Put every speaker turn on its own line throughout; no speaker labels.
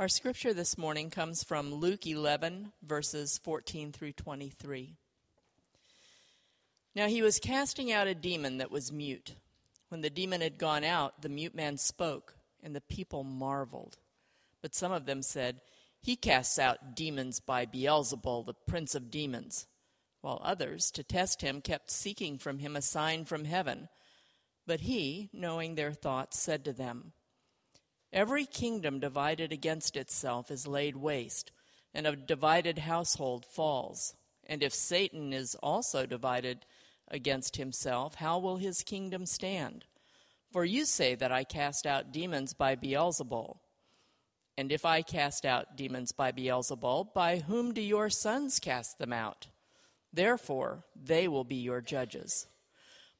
Our scripture this morning comes from Luke 11, verses 14 through 23. Now he was casting out a demon that was mute. When the demon had gone out, the mute man spoke, and the people marveled. But some of them said, He casts out demons by Beelzebul, the prince of demons. While others, to test him, kept seeking from him a sign from heaven. But he, knowing their thoughts, said to them, Every kingdom divided against itself is laid waste, and a divided household falls. And if Satan is also divided against himself, how will his kingdom stand? For you say that I cast out demons by Beelzebul. And if I cast out demons by Beelzebul, by whom do your sons cast them out? Therefore, they will be your judges.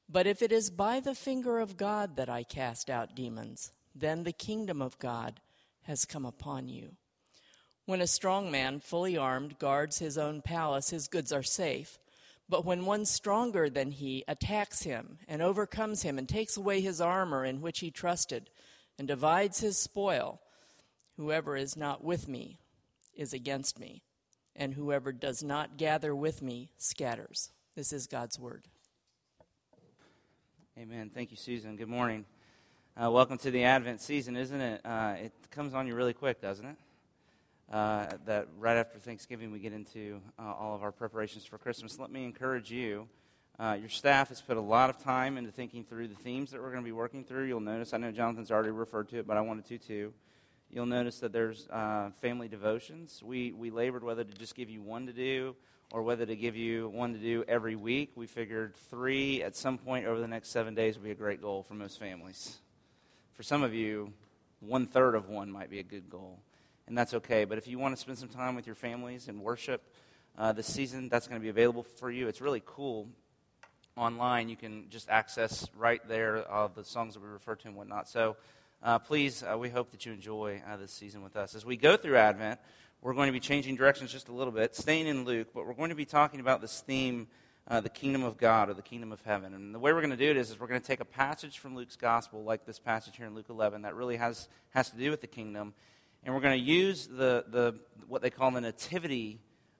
But if it is by the finger of God that I cast out demons, then the kingdom of God has come upon you. When a strong man, fully armed, guards his own palace, his goods are safe. But when one stronger than he attacks him and overcomes him and takes away his armor in which he trusted and divides his spoil, whoever is not with me is against me, and whoever does not gather with me scatters. This is God's word.
Amen. Thank you, Susan. Good morning. Uh, welcome to the Advent season, isn't it? Uh, it comes on you really quick, doesn't it? Uh, that right after Thanksgiving, we get into uh, all of our preparations for Christmas. Let me encourage you. Uh, your staff has put a lot of time into thinking through the themes that we're going to be working through. You'll notice, I know Jonathan's already referred to it, but I wanted to too. You'll notice that there's uh, family devotions. We, we labored whether to just give you one to do or whether to give you one to do every week. We figured three at some point over the next seven days would be a great goal for most families. For some of you, one third of one might be a good goal, and that's okay. But if you want to spend some time with your families and worship uh, this season, that's going to be available for you. It's really cool. Online, you can just access right there uh, the songs that we refer to and whatnot. So uh, please, uh, we hope that you enjoy uh, this season with us. As we go through Advent, we're going to be changing directions just a little bit, staying in Luke, but we're going to be talking about this theme uh, the kingdom of God or the kingdom of heaven. And the way we're going to do it is, is we're going to take a passage from Luke's gospel, like this passage here in Luke 11, that really has, has to do with the kingdom. And we're going to use the, the, what they call the nativity,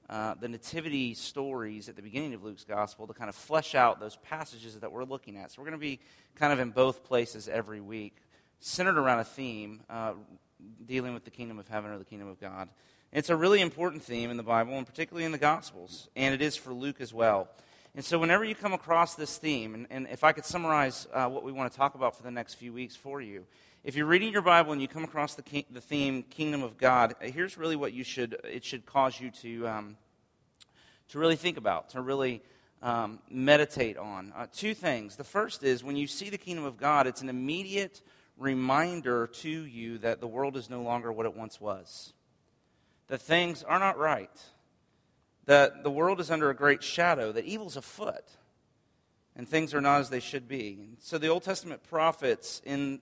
uh, the nativity stories at the beginning of Luke's gospel to kind of flesh out those passages that we're looking at. So we're going to be kind of in both places every week, centered around a theme uh, dealing with the kingdom of heaven or the kingdom of God. It's a really important theme in the Bible, and particularly in the Gospels, and it is for Luke as well. And so, whenever you come across this theme, and, and if I could summarize uh, what we want to talk about for the next few weeks for you, if you're reading your Bible and you come across the, the theme Kingdom of God, uh, here's really what you should, it should cause you to, um, to really think about, to really um, meditate on. Uh, two things. The first is when you see the Kingdom of God, it's an immediate reminder to you that the world is no longer what it once was, that things are not right that the world is under a great shadow, that evil's afoot, and things are not as they should be. So the Old Testament prophets, in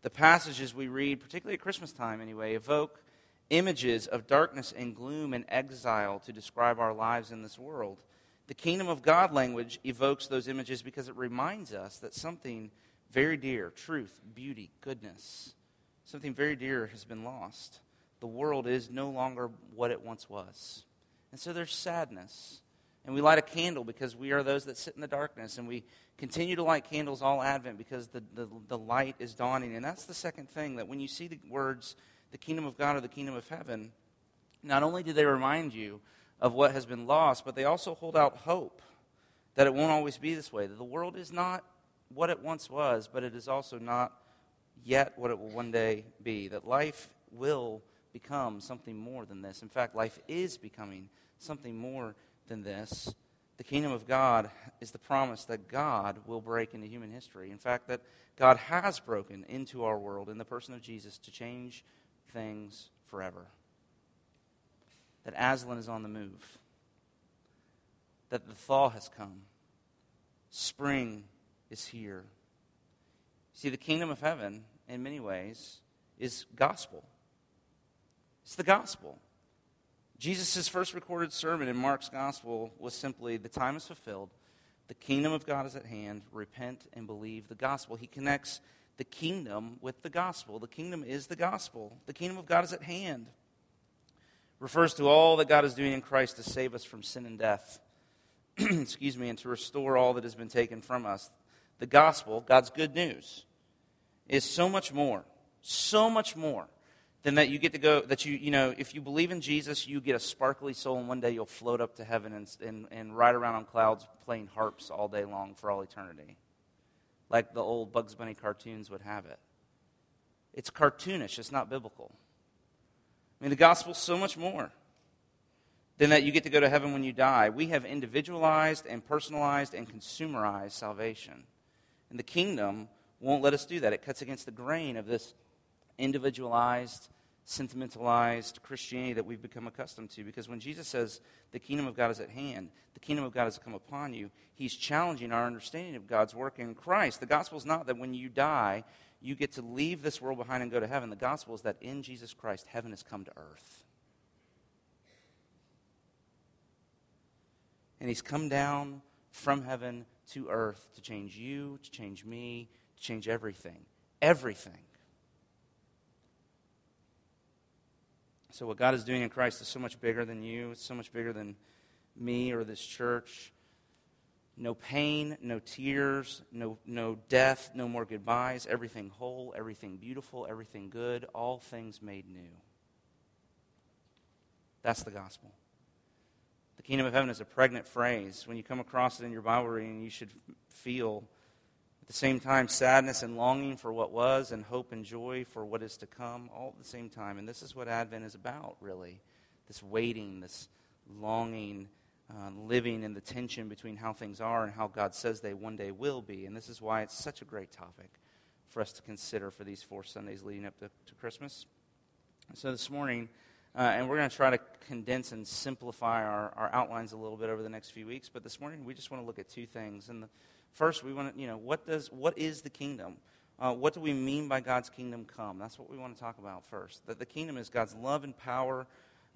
the passages we read, particularly at Christmas time anyway, evoke images of darkness and gloom and exile to describe our lives in this world. The kingdom of God language evokes those images because it reminds us that something very dear, truth, beauty, goodness, something very dear has been lost. The world is no longer what it once was. And so there's sadness. And we light a candle because we are those that sit in the darkness. And we continue to light candles all Advent because the, the, the light is dawning. And that's the second thing that when you see the words, the kingdom of God or the kingdom of heaven, not only do they remind you of what has been lost, but they also hold out hope that it won't always be this way. That the world is not what it once was, but it is also not yet what it will one day be. That life will become something more than this. In fact, life is becoming something more than this. The kingdom of God is the promise that God will break into human history. In fact, that God has broken into our world in the person of Jesus to change things forever. That Aslan is on the move. That the thaw has come. Spring is here. See, the kingdom of heaven, in many ways, is gospel. It's the gospel. Jesus' first recorded sermon in Mark's gospel was simply The time is fulfilled, the kingdom of God is at hand, repent and believe the gospel. He connects the kingdom with the gospel. The kingdom is the gospel, the kingdom of God is at hand. refers to all that God is doing in Christ to save us from sin and death. Excuse me, and to restore all that has been taken from us. The gospel, God's good news, is so much more, so much more than that you get to go, that you, you know, if you believe in Jesus, you get a sparkly soul, and one day you'll float up to heaven and, and, and ride around on clouds playing harps all day long for all eternity. Like the old Bugs Bunny cartoons would have it. It's cartoonish, it's not biblical. I mean, the gospel's so much more than that you get to go to heaven when you die. We have individualized and personalized and consumerized salvation. And the kingdom won't let us do that. It cuts against the grain of this individualized, sentimentalized Christianity that we've become accustomed to. Because when Jesus says the kingdom of God is at hand, the kingdom of God has come upon you, he's challenging our understanding of God's work in Christ. The gospel is not that when you die, you get to leave this world behind and go to heaven. The gospel is that in Jesus Christ, heaven has come to earth. And he's come down from heaven to earth to change you, to change me, to change everything. Everything. So, what God is doing in Christ is so much bigger than you, it's so much bigger than me or this church. No pain, no tears, no, no death, no more goodbyes. Everything whole, everything beautiful, everything good, all things made new. That's the gospel. The kingdom of heaven is a pregnant phrase. When you come across it in your Bible reading, you should feel the same time sadness and longing for what was and hope and joy for what is to come all at the same time. And this is what Advent is about, really. This waiting, this longing uh, living in the tension between how things are and how God says they one day will be. And this is why it's such a great topic for us to consider for these four Sundays leading up to, to Christmas. So this morning, uh, and we're going to try to condense and simplify our, our outlines a little bit over the next few weeks. But this morning, we just want to look at two things. And the first, we want to, you know, what does what is the kingdom? Uh, what do we mean by God's kingdom come? That's what we want to talk about first. That the kingdom is God's love and power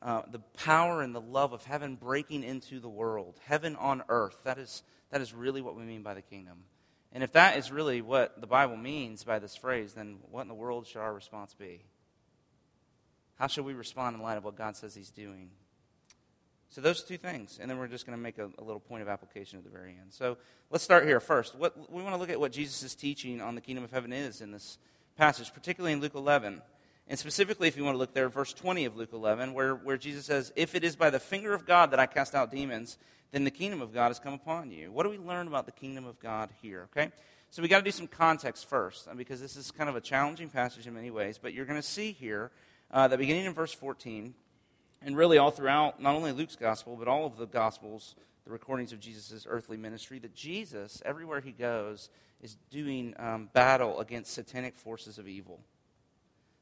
uh, the power and the love of heaven breaking into the world, heaven on earth. That is, that is really what we mean by the kingdom. And if that is really what the Bible means by this phrase, then what in the world should our response be? How should we respond in light of what God says He's doing? So, those two things. And then we're just going to make a, a, little point of application at the very end. So, let's start here first. What, we want to look at what Jesus' is teaching on the kingdom of heaven is in this passage, particularly in Luke 11. And specifically, if you want to look there, verse 20 of Luke 11, where, where Jesus says, If it is by the finger of God that I cast out demons, then the kingdom of God has come upon you. What do we learn about the kingdom of God here? Okay? So we got to do some context first, uh, because this is kind of a challenging passage in many ways. But you're going to see here uh, that beginning in verse 14, and really all throughout not only Luke's gospel, but all of the gospels, the recordings of Jesus' earthly ministry, that Jesus, everywhere he goes, is doing um, battle against satanic forces of evil.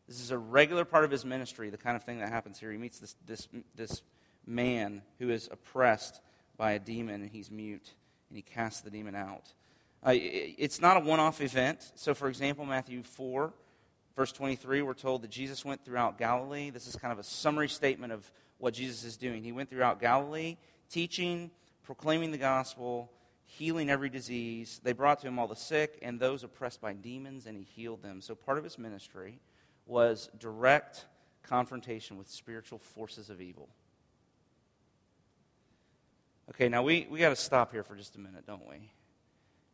This is a regular part of his ministry, the kind of thing that happens here. He meets this, this, this man who is oppressed by a demon, and he's mute, and he casts the demon out. Uh, it's not a one off event. So, for example, Matthew 4, verse 23, we're told that Jesus went throughout Galilee. This is kind of a summary statement of what Jesus is doing. He went throughout Galilee, teaching, proclaiming the gospel, healing every disease. They brought to him all the sick and those oppressed by demons, and he healed them. So, part of his ministry was direct confrontation with spiritual forces of evil. Okay, now we, we got to stop here for just a minute, don't we?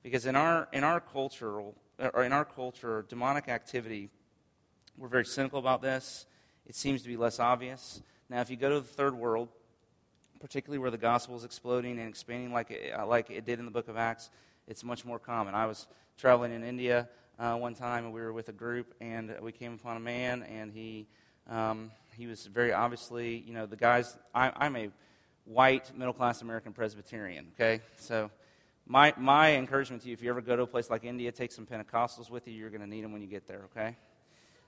Because in our in our cultural or in our culture, demonic activity, we're very cynical about this. It seems to be less obvious. Now, if you go to the third world, particularly where the gospel is exploding and expanding like it, like it did in the book of Acts, it's much more common. I was traveling in India uh, one time, and we were with a group, and we came upon a man, and he um, he was very obviously, you know, the guys. I, I'm a white middle class American Presbyterian. Okay, so my my encouragement to you, if you ever go to a place like India, take some Pentecostals with you. You're going to need them when you get there. Okay,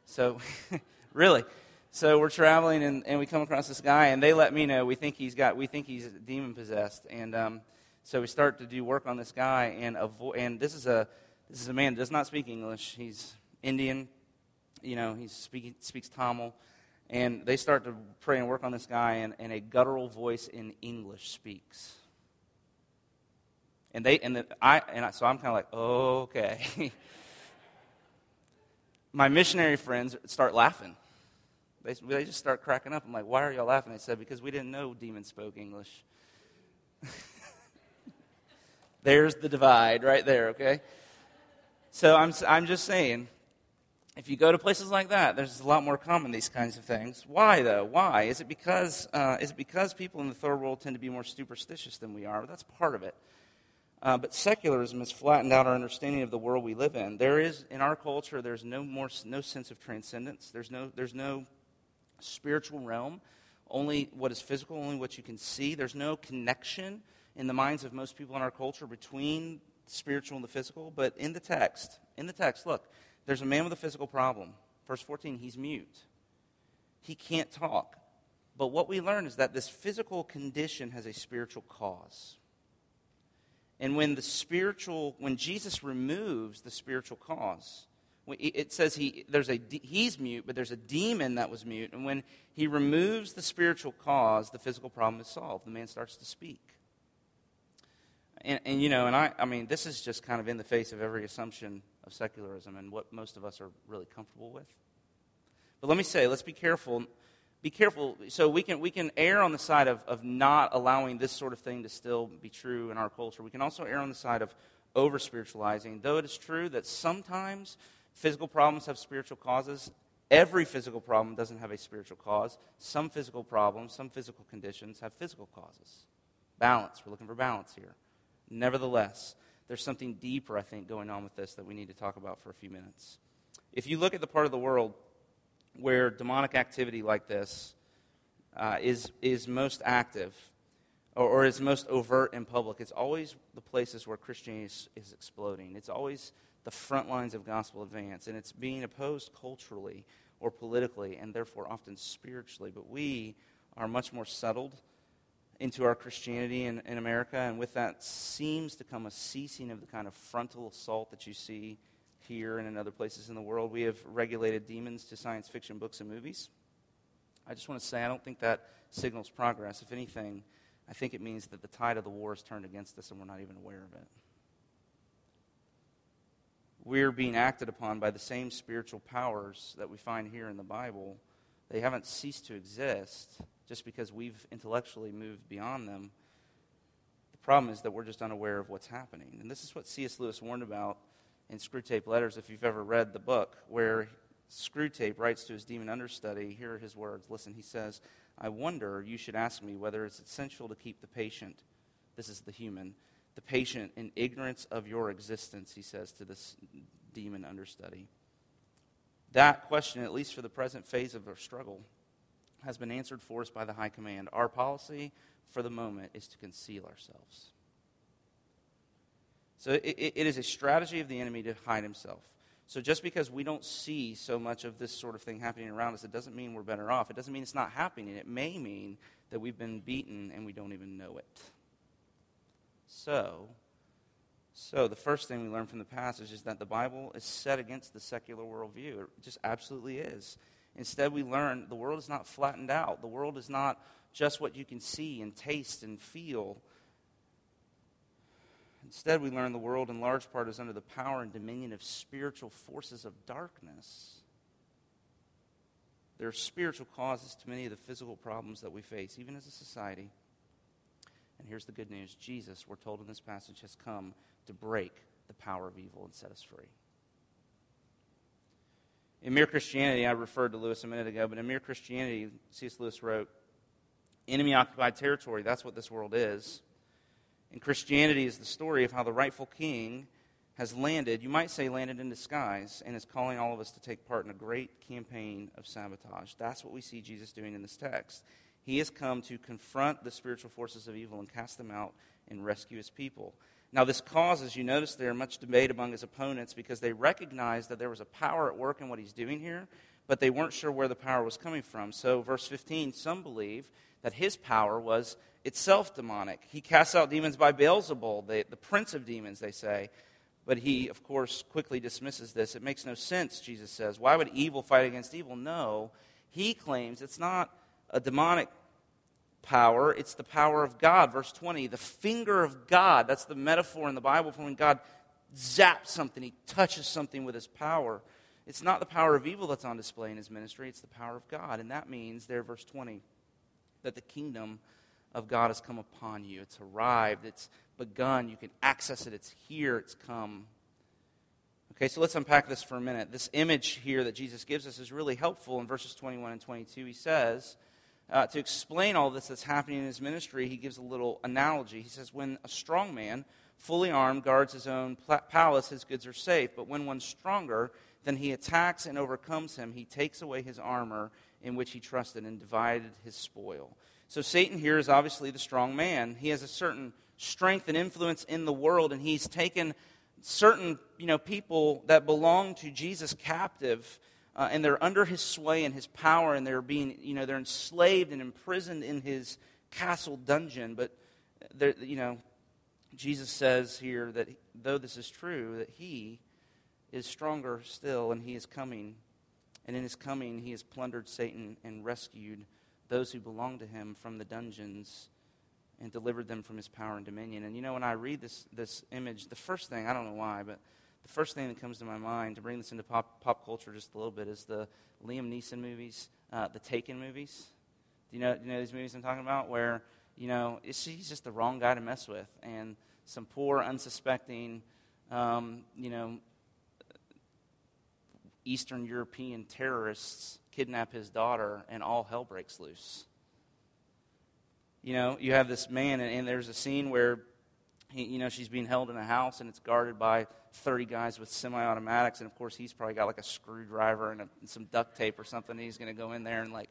so really. So we're traveling and, and we come across this guy and they let me know we think he's got we think he's demon possessed and um, so we start to do work on this guy and avo- and this is a this is a man that does not speak English. He's Indian. You know, he speaks Tamil. And they start to pray and work on this guy, and, and a guttural voice in English speaks. And they and the, I and I, so I'm kind of like, okay. My missionary friends start laughing. They, they just start cracking up. I'm like, why are y'all laughing? They said, because we didn't know demons spoke English. There's the divide right there, okay? So I'm, I'm just saying, if you go to places like that, there's a lot more common these kinds of things. Why though? Why is it because uh, is it because people in the third world tend to be more superstitious than we are? That's part of it. Uh, but secularism has flattened out our understanding of the world we live in. There is in our culture, there's no more no sense of transcendence. There's no there's no spiritual realm. Only what is physical, only what you can see. There's no connection in the minds of most people in our culture between spiritual and the physical. But in the text, in the text, look, there's a man with a physical problem. Verse 14, he's mute. He can't talk. But what we learn is that this physical condition has a spiritual cause. And when the spiritual, when Jesus removes the spiritual cause, it says he, there's a, he's mute, but there's a demon that was mute. And when he removes the spiritual cause, the physical problem is solved. The man starts to speak. And, and, you know, and I, I mean, this is just kind of in the face of every assumption of secularism and what most of us are really comfortable with. But let me say, let's be careful. Be careful. So we can, we can err on the side of, of not allowing this sort of thing to still be true in our culture. We can also err on the side of over spiritualizing. Though it is true that sometimes physical problems have spiritual causes, every physical problem doesn't have a spiritual cause. Some physical problems, some physical conditions have physical causes. Balance. We're looking for balance here. Nevertheless, there's something deeper, I think, going on with this that we need to talk about for a few minutes. If you look at the part of the world where demonic activity like this uh, is, is most active or, or, is most overt in public, it's always the places where Christianity is, is exploding. It's always the front lines of gospel advance, and it's being opposed culturally or politically, and therefore often spiritually. But we are much more settled into our Christianity in, in America, and with that seems to come a ceasing of the kind of frontal assault that you see here and in other places in the world. We have regulated demons to science fiction books and movies. I just want to say I don't think that signals progress. If anything, I think it means that the tide of the war has turned against us and we're not even aware of it. We're being acted upon by the same spiritual powers that we find here in the Bible. They haven't ceased to exist just because we've intellectually moved beyond them. The problem is that we're just unaware of what's happening. And this is what C.S. Lewis warned about in Screwtape Letters, if you've ever read the book, where Screwtape writes to his demon understudy. Here are his words. Listen, he says, I wonder, you should ask me whether it's essential to keep the patient, this is the human, the patient in ignorance of your existence, he says to this demon understudy. That question, at least for the present phase of our struggle, has been answered for us by the high command. Our policy for the moment is to conceal ourselves. So it, it is a strategy of the enemy to hide himself. So just because we don't see so much of this sort of thing happening around us, it doesn't mean we're better off. It doesn't mean it's not happening. It may mean that we've been beaten and we don't even know it. So, so the first thing we learn from the passage is that the Bible is set against the secular worldview. It just absolutely is. Instead, we learn the world is not flattened out. The world is not just what you can see and taste and feel. Instead, we learn the world in large part is under the power and dominion of spiritual forces of darkness. There are spiritual causes to many of the physical problems that we face, even as a society. And here's the good news Jesus, we're told in this passage, has come to break the power of evil and set us free. In Mere Christianity, I referred to Lewis a minute ago, but in Mere Christianity, C.S. Lewis wrote, Enemy occupied territory, that's what this world is. And Christianity is the story of how the rightful king has landed, you might say landed in disguise, and is calling all of us to take part in a great campaign of sabotage. That's what we see Jesus doing in this text. He has come to confront the spiritual forces of evil and cast them out and rescue his people. Now, this causes, you notice there much debate among his opponents because they recognized that there was a power at work in what he's doing here, but they weren't sure where the power was coming from. So, verse 15, some believe that his power was itself demonic. He casts out demons by Beelzebul, the, the prince of demons, they say. But he, of course, quickly dismisses this. It makes no sense, Jesus says. Why would evil fight against evil? No. He claims it's not a demonic power, it's the power of God. Verse 20, the finger of God. That's the metaphor in the Bible for when God zaps something, he touches something with his power. it's not the power of evil that's on display in his ministry, it's the power of God. And that means, there, verse 20, that the kingdom of God has come upon you. It's arrived, it's begun. You can access it, it's here, it's come. Okay, so let's unpack this for a minute. This image here that Jesus gives us is really helpful in verses 21 and 22. He says, uh, to explain all this that's happening in his ministry, he gives a little analogy. He says, When a strong man, fully armed, guards his own palace, his goods are safe. But when one's stronger, then he attacks and overcomes him. He takes away his armor in which he trusted and divided his spoil. So Satan here is obviously the strong man. He has a certain strength and influence in the world, and he's taken certain you know, people that belong to Jesus captive. Uh, and they're under his sway and his power, and they're being, you know, they're enslaved and imprisoned in his castle dungeon. But, you know, Jesus says here that though this is true, that he is stronger still, and he is coming. And in his coming, he has plundered Satan and rescued those who belong to him from the dungeons and delivered them from his power and dominion. And you know, when I read this, this image, the first thing, I don't know why, but the first thing that comes to my mind to bring this into pop, pop culture just a little bit is the Liam Neeson movies, uh, the Taken movies. Do you know, do you know these movies I'm talking about? Where, you know, he's just the wrong guy to mess with. And some poor, unsuspecting, um, you know, Eastern European terrorists kidnap his daughter, and all hell breaks loose. You know, you have this man, and, and there's a scene where, he, you know, she's being held in a house, and it's guarded by 30 guys with semi-automatics, and of course he's probably got like a screwdriver and, a, and some duct tape or something. And he's going to go in there and like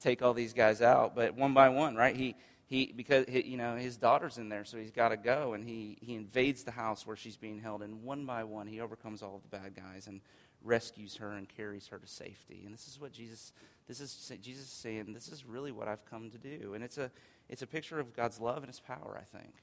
take all these guys out, but one by one, right? He he because you know his daughter's in there, so he's got to go, and he he invades the house where she's being held, and one by one he overcomes all of the bad guys and rescues her and carries her to safety. And this is what Jesus this is Jesus saying. This is really what I've come to do, and it's a it's a picture of God's love and His power. I think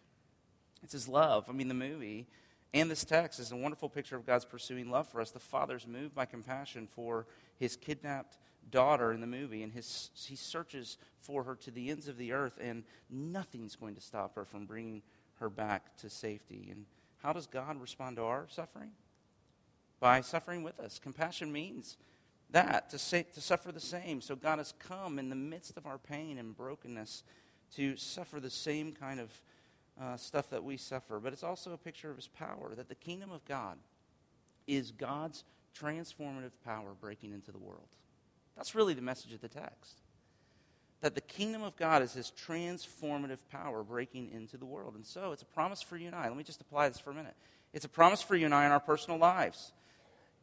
it's His love. I mean, the movie and this text is a wonderful picture of God's pursuing love for us. The Father's moved by compassion for his kidnapped daughter in the movie, and his, he searches for her to the ends of the earth, and nothing's going to stop her from bringing her back to safety. And how does God respond to our suffering? By suffering with us. Compassion means that, to, say, to suffer the same. So God has come in the midst of our pain and brokenness to suffer the same kind of uh, stuff that we suffer, but it's also a picture of his power that the kingdom of God is God's transformative power breaking into the world. That's really the message of the text. That the kingdom of God is his transformative power breaking into the world. And so it's a promise for you and I. Let me just apply this for a minute. It's a promise for you and I in our personal lives.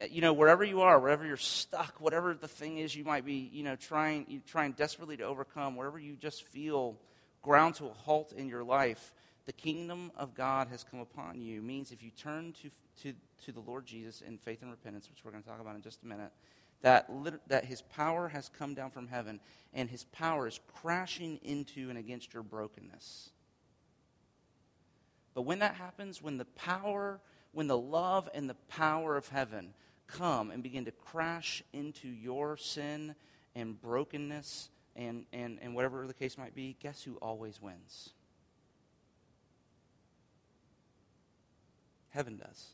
Uh, you know, wherever you are, wherever you're stuck, whatever the thing is you might be, you know, trying, trying desperately to overcome, wherever you just feel ground to a halt in your life, the kingdom of God has come upon you means if you turn to, to, to the Lord Jesus in faith and repentance, which we're going to talk about in just a minute, that, that his power has come down from heaven and his power is crashing into and against your brokenness. But when that happens, when the power, when the love and the power of heaven come and begin to crash into your sin and brokenness and, and, and whatever the case might be, guess who always wins? Heaven does.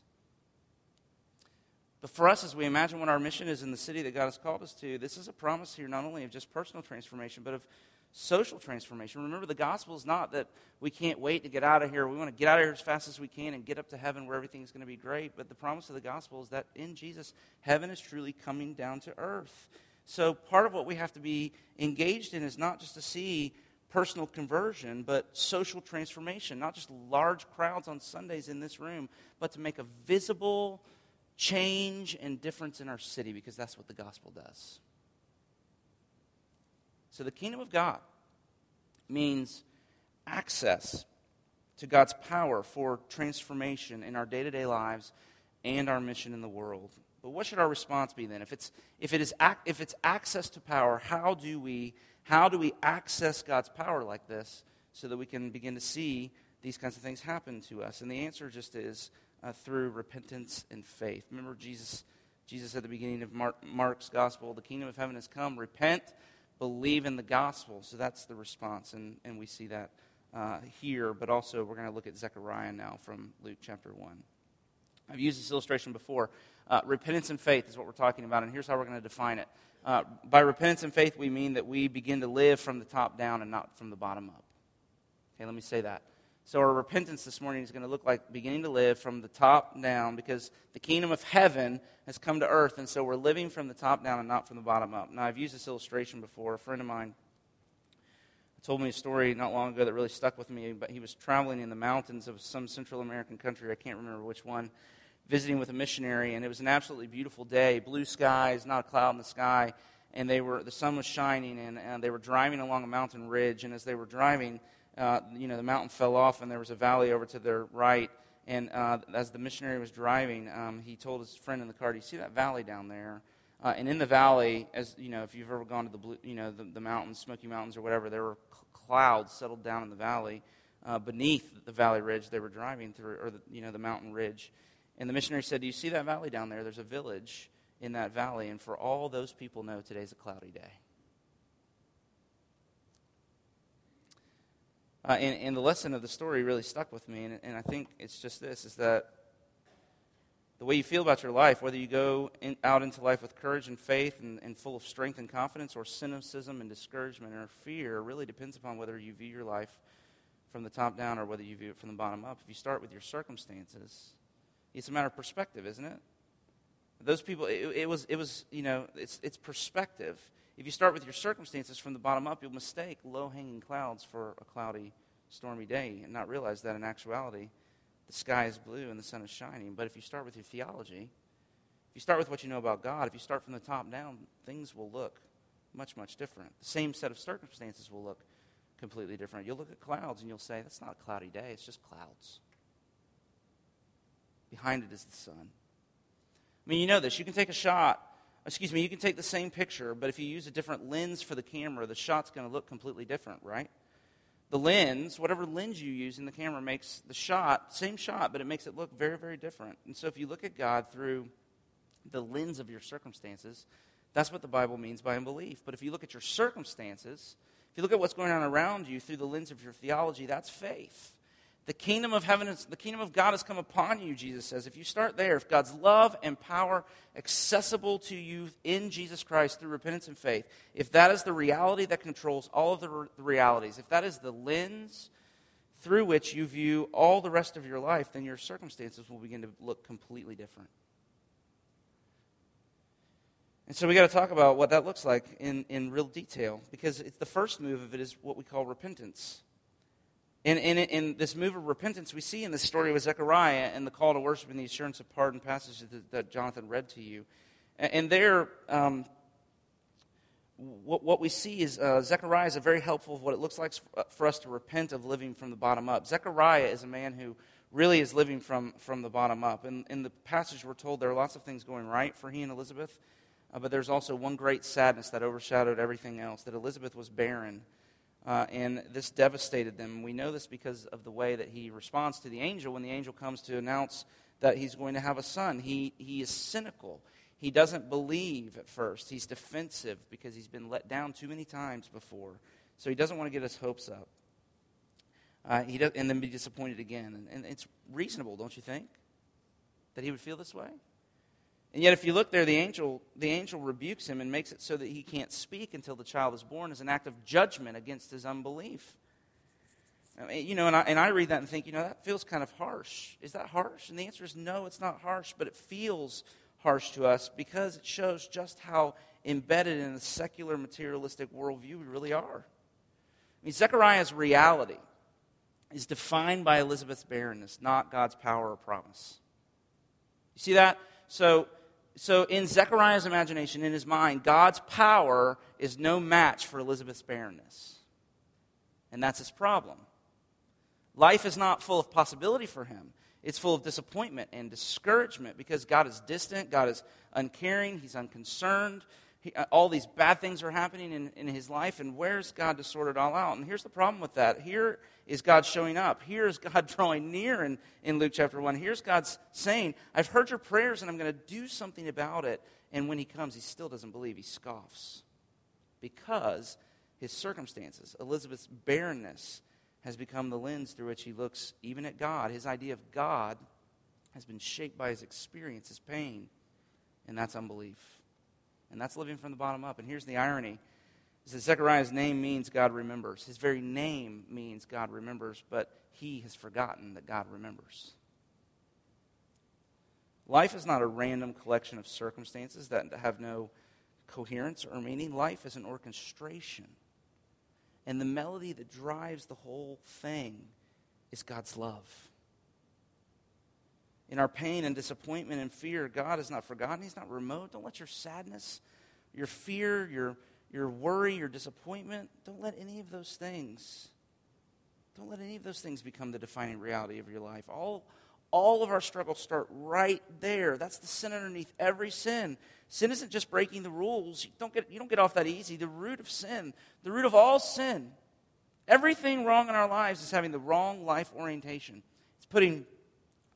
But for us, as we imagine what our mission is in the city that God has called us to, this is a promise here not only of just personal transformation, but of social transformation. Remember, the gospel is not that we can't wait to get out of here. We want to get out of here as fast as we can and get up to heaven where everything's going to be great. But the promise of the gospel is that in Jesus, heaven is truly coming down to earth. So part of what we have to be engaged in is not just to see personal conversion, but social transformation. Not just large crowds on Sundays in this room, but to make a visible change and difference in our city because that's what the gospel does. So the kingdom of God means access to God's power for transformation in our day to day lives and our mission in the world. But what should our response be then? If it's, if it is, if it's access to power, how do we how do we access God's power like this so that we can begin to see these kinds of things happen to us? And the answer just is uh, through repentance and faith. Remember Jesus, Jesus at the beginning of Mark, Mark's gospel, the kingdom of heaven has come. Repent, believe in the gospel. So that's the response, and, and we see that uh, here. But also, we're going to look at Zechariah now from Luke chapter 1. I've used this illustration before. Uh, repentance and faith is what we're talking about, and here's how we're going to define it. Uh, by repentance and faith, we mean that we begin to live from the top down and not from the bottom up. Okay, let me say that. So, our repentance this morning is going to look like beginning to live from the top down because the kingdom of heaven has come to earth, and so we're living from the top down and not from the bottom up. Now, I've used this illustration before. A friend of mine told me a story not long ago that really stuck with me, but he was traveling in the mountains of some Central American country. I can't remember which one visiting with a missionary, and it was an absolutely beautiful day. Blue skies, not a cloud in the sky, and they were the sun was shining, and, and they were driving along a mountain ridge. And as they were driving, uh, you know, the mountain fell off, and there was a valley over to their right. And uh, as the missionary was driving, um, he told his friend in the car, "Do you see that valley down there?" Uh, and in the valley, as you know, if you've ever gone to the blue, you know, the, the mountains, Smoky Mountains or whatever, there were clouds settled down in the valley. Uh, beneath the valley ridge they were driving through, or the, you know, the mountain ridge. And the missionary said, Do you see that valley down there? There's a village in that valley, and for all those people know, today's a cloudy day. Uh, and, and, the lesson of the story really stuck with me, and, and, I think it's just this is that the way you feel about your life, whether you go in, out into life with courage and faith and, and full of strength and confidence, or cynicism and discouragement or fear, really depends upon whether you view your life from the top down or whether you view it from the bottom up. If you start with your circumstances, it's a matter of perspective, isn't it? Those people, it, it, was, it was, you know, it's, it's perspective. If you start with your circumstances from the bottom up, you'll mistake low hanging clouds for a cloudy, stormy day and not realize that in actuality, the sky is blue and the sun is shining. But if you start with your theology, if you start with what you know about God, if you start from the top down, things will look much, much different. The same set of circumstances will look completely different. You'll look at clouds and you'll say, that's not a cloudy day, it's just clouds. Behind it is the sun. I mean, you know this. You can take a shot, excuse me, you can take the same picture, but if you use a different lens for the camera, the shot's going to look completely different, right? The lens, whatever lens you use in the camera, makes the shot, same shot, but it makes it look very, very different. And so if you look at God through the lens of your circumstances, that's what the Bible means by unbelief. But if you look at your circumstances, if you look at what's going on around you through the lens of your theology, that's faith. The kingdom of heaven, is, the kingdom of God has come upon you, Jesus says. If you start there, if God's love and power accessible to you in Jesus Christ through repentance and faith, if that is the reality that controls all of the, re- the realities, if that is the lens through which you view all the rest of your life, then your circumstances will begin to look completely different. And so we got to talk about what that looks like in, in real detail because it's the first move of it is what we call repentance. In, in, this move of repentance, we see in the story with Zechariah and the call to worship and the assurance of pardon passage that, that Jonathan read to you. And, and there, um, what, what, we see is uh, Zechariah is a very helpful of what it looks like uh, for us to repent of living from the bottom up. Zechariah is a man who really is living from, from the bottom up. And in the passage, we're told there are lots of things going right for he and Elizabeth, uh, but there's also one great sadness that overshadowed everything else that Elizabeth was barren uh, and this devastated them. We know this because of the way that he responds to the angel when the angel comes to announce that he's going to have a son. He, he is cynical. He doesn't believe at first. He's defensive because he's been let down too many times before. So he doesn't want to get his hopes up. Uh, he does, and then be disappointed again. And, and it's reasonable, don't you think, that he would feel this way? And yet, if you look there, the angel, the angel rebukes him and makes it so that he can't speak until the child is born as an act of judgment against his unbelief. I mean, eh, you know, and I, and I read that and think, you know, that feels kind of harsh. Is that harsh? And the answer is no, it's not harsh, but it feels harsh to us because it shows just how embedded in the secular materialistic worldview we really are. I mean, Zechariah's reality is defined by Elizabeth's barrenness, not God's power or promise. You see that? So, so in Zechariah's imagination, in his mind, God's power is no match for Elizabeth's barrenness. And that's his problem. Life is not full of possibility for him. It's full of disappointment and discouragement because God is distant, God is uncaring, He's unconcerned. He, uh, all these bad things are happening in, in his life, and where's God to sort it all out? And here's the problem with that. Here is God showing up. Here is God drawing near in, in Luke chapter 1. Here's God saying, I've heard your prayers, and I'm going to do something about it. And when he comes, he still doesn't believe. He scoffs because his circumstances, Elizabeth's barrenness, has become the lens through which he looks even at God. His idea of God has been shaped by his experience, his pain. and that's unbelief. And that's living from the bottom up. And here's the irony that Zechariah's name means God remembers. His very name means God remembers, but he has forgotten that God remembers. Life is not a random collection of circumstances that have no coherence or meaning. Life is an orchestration. And the melody that drives the whole thing is God's love. In our pain and disappointment and fear, God is not forgotten. He's not remote. Don't let your sadness, your fear, your, your worry, your disappointment, don't let any of those things, don't let any of those things become the defining reality of your life. All, all of our struggles start right there. That's the sin underneath every sin. Sin isn't just breaking the rules. You don't get, you don't get off that easy. The root of sin, the root of all sin, everything wrong in our lives is having the wrong life orientation. It's putting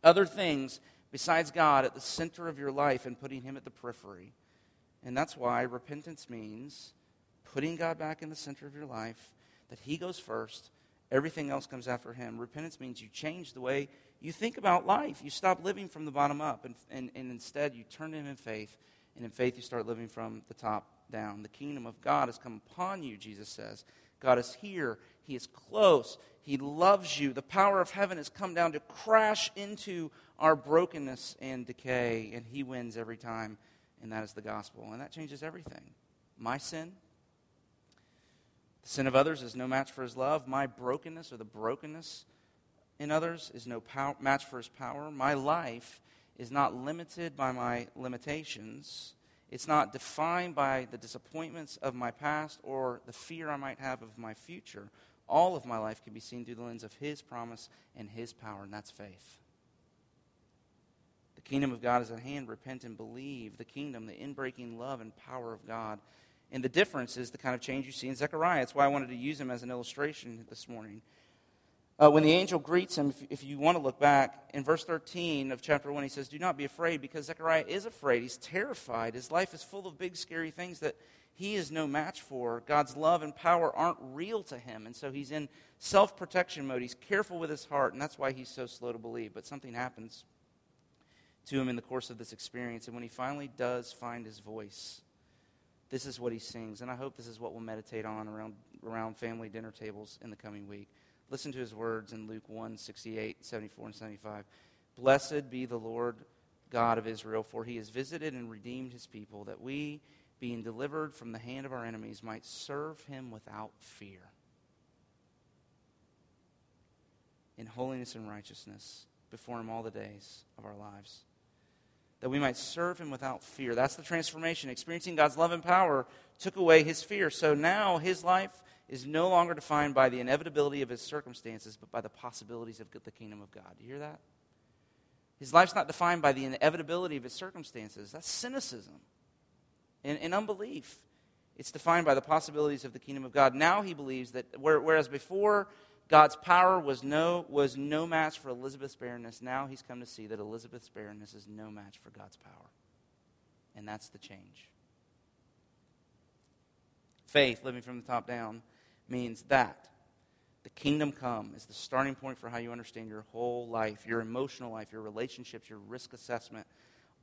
other things besides God at the center of your life and putting Him at the periphery. And that's why repentance means putting God back in the center of your life, that He goes first, everything else comes after Him. Repentance means you change the way you think about life. You stop living from the bottom up, and, and, and instead you turn to Him in faith. And in faith, you start living from the top down. The kingdom of God has come upon you, Jesus says. God is here. He is close. He loves you. The power of heaven has come down to crash into our brokenness and decay, and He wins every time, and that is the gospel. And that changes everything. My sin, the sin of others is no match for His love. My brokenness or the brokenness in others is no pow- match for his power. My life is not limited by my limitations. It's not defined by the disappointments of my past or the fear I might have of my future. All of my life can be seen through the lens of his promise and his power, and that's faith. The kingdom of God is at hand. Repent and believe. The kingdom, the inbreaking love and power of God. And the difference is the kind of change you see in Zechariah. That's why I wanted to use him as an illustration this morning. Uh, when the angel greets him, if, if, you want to look back, in verse 13 of chapter 1, he says, Do not be afraid, because Zechariah is afraid. He's terrified. His life is full of big, scary things that he is no match for. God's love and power aren't real to him. And so he's in self protection mode. He's careful with his heart, and that's why he's so slow to believe. But something happens to him in the course of this experience. And when he finally does find his voice, this is what he sings. And I hope this is what we'll meditate on around, around family dinner tables in the coming week. Listen to his words in Luke 1 68, 74, and 75. Blessed be the Lord God of Israel, for he has visited and redeemed his people, that we, being delivered from the hand of our enemies, might serve him without fear. In holiness and righteousness before him all the days of our lives. That we might serve him without fear. That's the transformation. Experiencing God's love and power took away his fear. So now his life is no longer defined by the inevitability of his circumstances, but by the possibilities of the kingdom of God. Do you hear that? His life's not defined by the inevitability of his circumstances. That's cynicism and, and unbelief. It's defined by the possibilities of the kingdom of God. Now he believes that, whereas before God's power was no, was no match for Elizabeth's barrenness, now he's come to see that Elizabeth's barrenness is no match for God's power. And that's the change. Faith, living from the top down, means that. The kingdom come is the starting point for how you understand your whole life, your emotional life, your relationships, your risk assessment.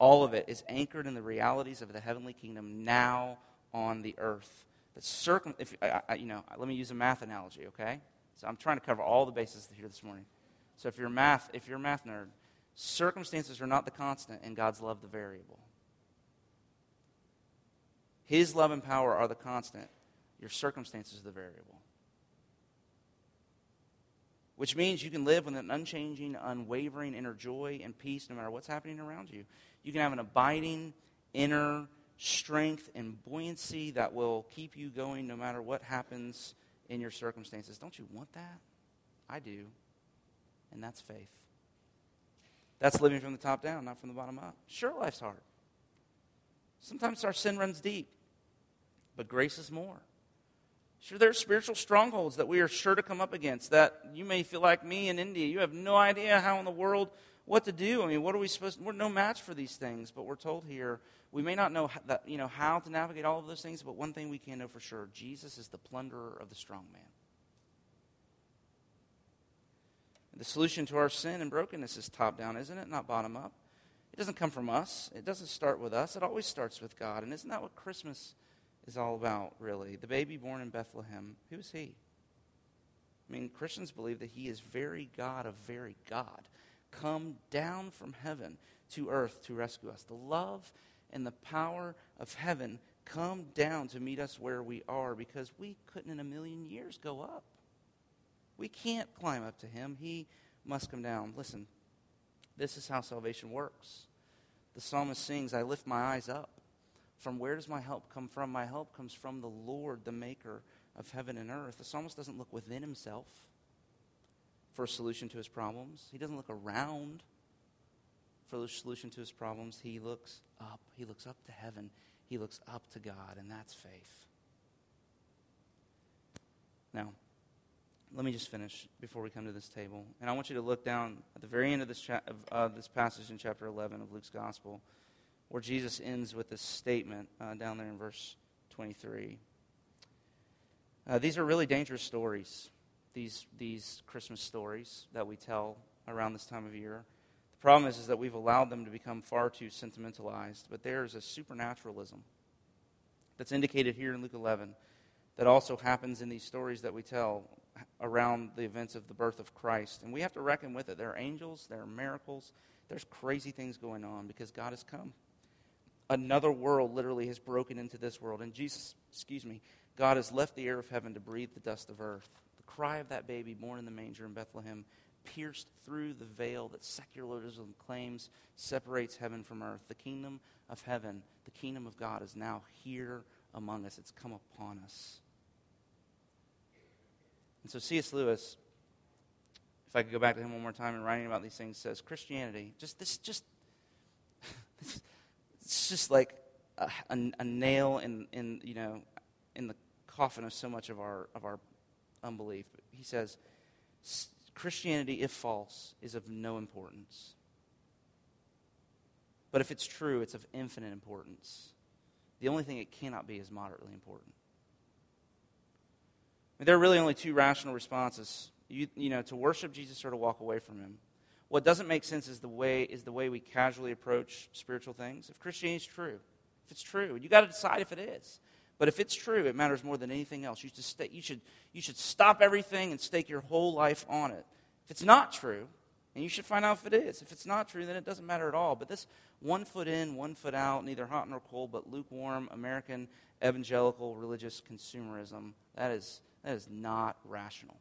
All of it is anchored in the realities of the heavenly kingdom now on the earth. The circum, if, I, you know, let me use a math analogy, okay? So I'm trying to cover all the bases here this morning. So if you're a math, if you're a math nerd, circumstances are not the constant, and God's love the variable. His love and power are the constant, your circumstances are the variable. Which means you can live with an unchanging, unwavering inner joy and peace no matter what's happening around you. You can have an abiding inner strength and buoyancy that will keep you going no matter what happens in your circumstances. Don't you want that? I do. And that's faith. That's living from the top down, not from the bottom up. Sure, life's hard. Sometimes our sin runs deep, but grace is more. Sure, there are spiritual strongholds that we are sure to come up against that you may feel like me in India. You have no idea how in the world what to do. I mean, what are we supposed to, we're no match for these things, but we're told here we may not know how, that, you know, how to navigate all of those things, but one thing we can know for sure Jesus is the plunderer of the strong man. The solution to our sin and brokenness is top down, isn't it? Not bottom up. It doesn't come from us. It doesn't start with us. It always starts with God. And isn't that what Christmas is all about, really? The baby born in Bethlehem, who is he? I mean, Christians believe that he is very God of very God, come down from heaven to earth to rescue us. The love and the power of heaven come down to meet us where we are because we couldn't in a million years go up. We can't climb up to him. He must come down. Listen, this is how salvation works. The psalmist sings, I lift my eyes up. From where does my help come from? My help comes from the Lord, the maker of heaven and earth. The psalmist doesn't look within himself for a solution to his problems, he doesn't look around for the solution to his problems. He looks up. He looks up to heaven. He looks up to God, and that's faith. Now, let me just finish before we come to this table. And I want you to look down at the very end of this, cha- of, uh, this passage in chapter 11 of Luke's Gospel, where Jesus ends with this statement uh, down there in verse 23. Uh, these are really dangerous stories, these, these Christmas stories that we tell around this time of year. The problem is, is that we've allowed them to become far too sentimentalized, but there is a supernaturalism that's indicated here in Luke 11 that also happens in these stories that we tell around the events of the birth of Christ. And we have to reckon with it. There are angels, there are miracles, there's crazy things going on because God has come. Another world literally has broken into this world. And Jesus, excuse me, God has left the air of heaven to breathe the dust of earth. The cry of that baby born in the manger in Bethlehem pierced through the veil that secularism claims separates heaven from earth. The kingdom of heaven, the kingdom of God, is now here among us. It's come upon us. And so C.S. Lewis, if I could go back to him one more time and writing about these things, says Christianity, just this, just it's just like a, a, a, nail in, in you know in the coffin of so much of our of our unbelief. He says Christianity, if false, is of no importance. But if it's true, it's of infinite importance. The only thing it cannot be is moderately important there are really only two rational responses. You, you know, to worship Jesus or to walk away from him. What doesn't make sense is the way is the way we casually approach spiritual things. If Christianity is true, if it's true, you got to decide if it is. But if it's true, it matters more than anything else. You, stay, you, should, you should stop everything and stake your whole life on it. If it's not true, and you should find out if it is. If it's not true, then it doesn't matter at all. But this one foot in, one foot out, neither hot nor cold, but lukewarm American evangelical religious consumerism, that is, that is not rational.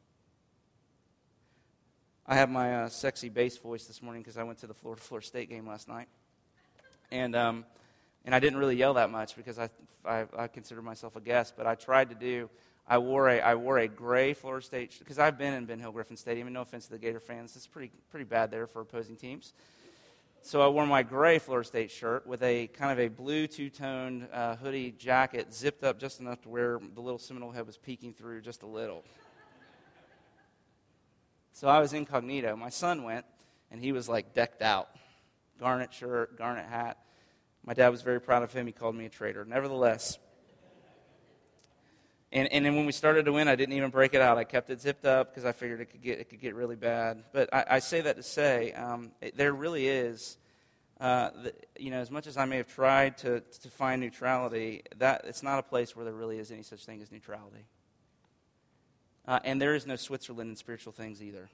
I have my uh, sexy bass voice this morning because I went to the Florida Florida State game last night, and um, and I didn't really yell that much because I, I I consider myself a guest, but I tried to do. I wore a I wore a gray Florida State because I've been in Ben Hill Griffin Stadium, and no offense to the Gator fans, it's pretty pretty bad there for opposing teams. So I wore my gray Florida State shirt with a kind of a blue two-toned uh, hoodie jacket zipped up just enough to where the little Seminole head was peeking through just a little. So I was incognito. My son went, and he was like decked out. Garnet shirt, garnet hat. My dad was very proud of him. He called me a traitor. Nevertheless, and, and then when we started to win, I didn't even break it out. I kept it zipped up because I figured it could get, it could get really bad. But I, I say that to say um, it, there really is, uh, the, you know, as much as I may have tried to, to find neutrality, that it's not a place where there really is any such thing as neutrality. Uh, and there is no Switzerland in spiritual things either.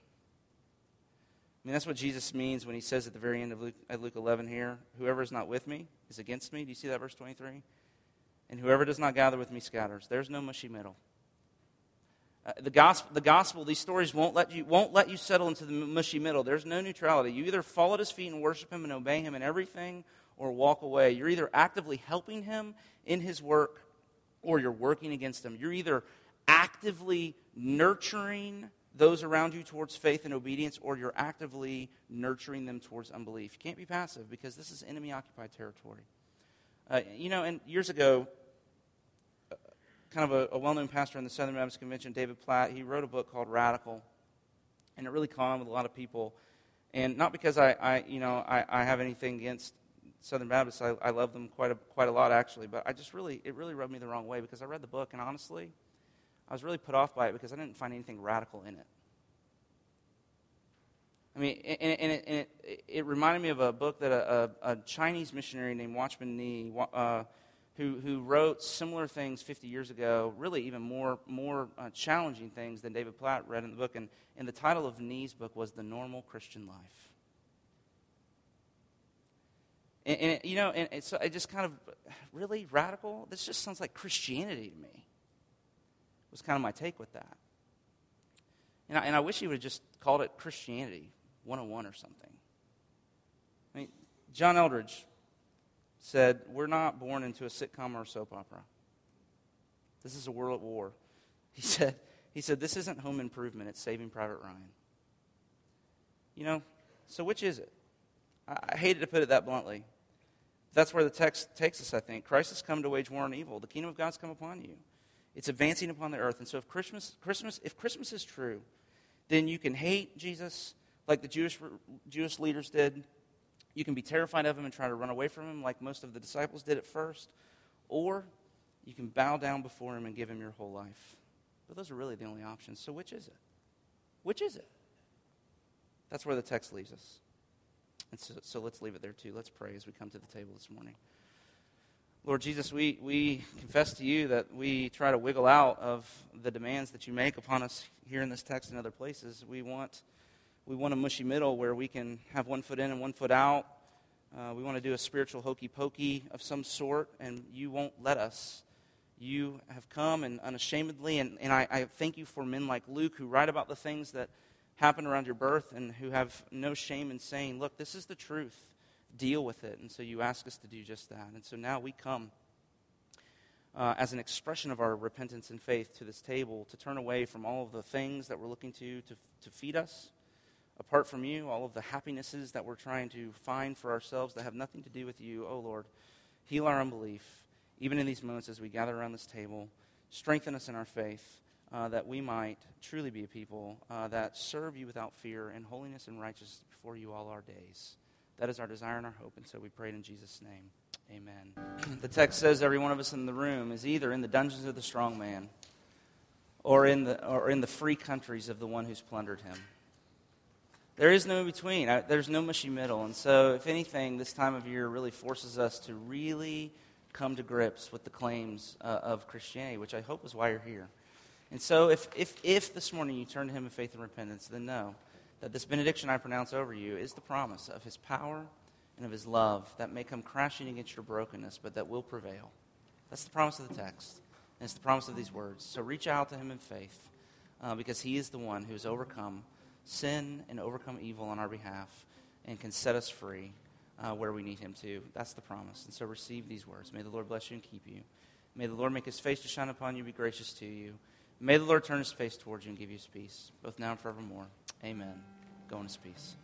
I mean, that's what Jesus means when he says at the very end of Luke, Luke 11 here, whoever is not with me is against me. Do you see that verse 23? and whoever does not gather with me scatters. There's no mushy middle. Uh, the, gospel, the gospel, these stories won't let, you, won't let you settle into the mushy middle. There's no neutrality. You either fall at his feet and worship him and obey him in everything, or walk away. You're either actively helping him in his work, or you're working against him. You're either actively nurturing those around you towards faith and obedience, or you're actively nurturing them towards unbelief. You can't be passive because this is enemy occupied territory. Uh, you know, and years ago, kind of a, a well known pastor in the Southern Baptist Convention, David Platt, he wrote a book called Radical. And it really caught on with a lot of people. And not because I, I you know, I, I have anything against Southern Baptists. I, I love them quite a, quite a lot, actually. But I just really, it really rubbed me the wrong way because I read the book, and honestly, I was really put off by it because I didn't find anything radical in it. I mean, and, and, it, and it, it, reminded me of a book that a, a, a Chinese missionary named Watchman Nee, uh, who, who wrote similar things 50 years ago, really even more, more uh, challenging things than David Platt read in the book. And, and the title of Nee's book was The Normal Christian Life. And, and it, you know, and so it just kind of really radical. This just sounds like Christianity to me. Was kind of my take with that. And I, and I wish he would have just called it Christianity 101 or something. I mean, John Eldredge said, We're not born into a sitcom or a soap opera. This is a world at war. He said, he said, This isn't home improvement, it's saving Private Ryan. You know, so which is it? I, I hated to put it that bluntly. That's where the text takes us, I think. Christ has come to wage war on evil. The kingdom of God's come upon you. It's advancing upon the earth. And so if Christmas, Christmas, if Christmas is true, then you can hate Jesus like the Jewish, Jewish leaders did. You can be terrified of him and try to run away from him like most of the disciples did at first. Or you can bow down before him and give him your whole life. But those are really the only options. So which is it? Which is it? That's where the text leaves us. And so, so let's leave it there too. Let's pray as we come to the table this morning. Lord Jesus, we, we confess to you that we try to wiggle out of the demands that you make upon us here in this text and other places. We want, we want a mushy middle where we can have one foot in and one foot out. Uh, we want to do a spiritual hokey pokey of some sort, and you won't let us. You have come and unashamedly, and, and I, I thank you for men like Luke who write about the things that happen around your birth and who have no shame in saying, Look, this is the truth deal with it. And so you ask us to do just that. And so now we come uh, as an expression of our repentance and faith to this table to turn away from all of the things that we're looking to to, to feed us apart from you, all of the happinesses that we're trying to find for ourselves that have nothing to do with you. Oh Lord, heal our unbelief, even in these moments as we gather around this table. Strengthen us in our faith. Uh, that we might truly be a people uh, that serve you without fear in holiness and righteousness before you all our days. That is our desire and our hope, and so we pray it in Jesus' name. Amen. The text says every one of us in the room is either in the dungeons of the strong man or in the, or in the free countries of the one who's plundered him. There is no in between. There's no mushy middle. And so, if anything, this time of year really forces us to really come to grips with the claims uh, of Christianity, which I hope is why you're here. And so, if, if, if this morning you turn to Him in faith and repentance, then know that this benediction I pronounce over you is the promise of his power and of his love that may come crashing against your brokenness, but that will prevail. That's the promise of the text, and it's the promise of these words. So reach out to him in faith, uh, because he is the one who has overcome sin and overcome evil on our behalf and can set us free uh, where we need him to. That's the promise. And so receive these words. May the Lord bless you and keep you. May the Lord make his face to shine upon you, be gracious to you. May the Lord turn his face towards you and give you his peace, both now and forevermore. Amen. Go in his peace.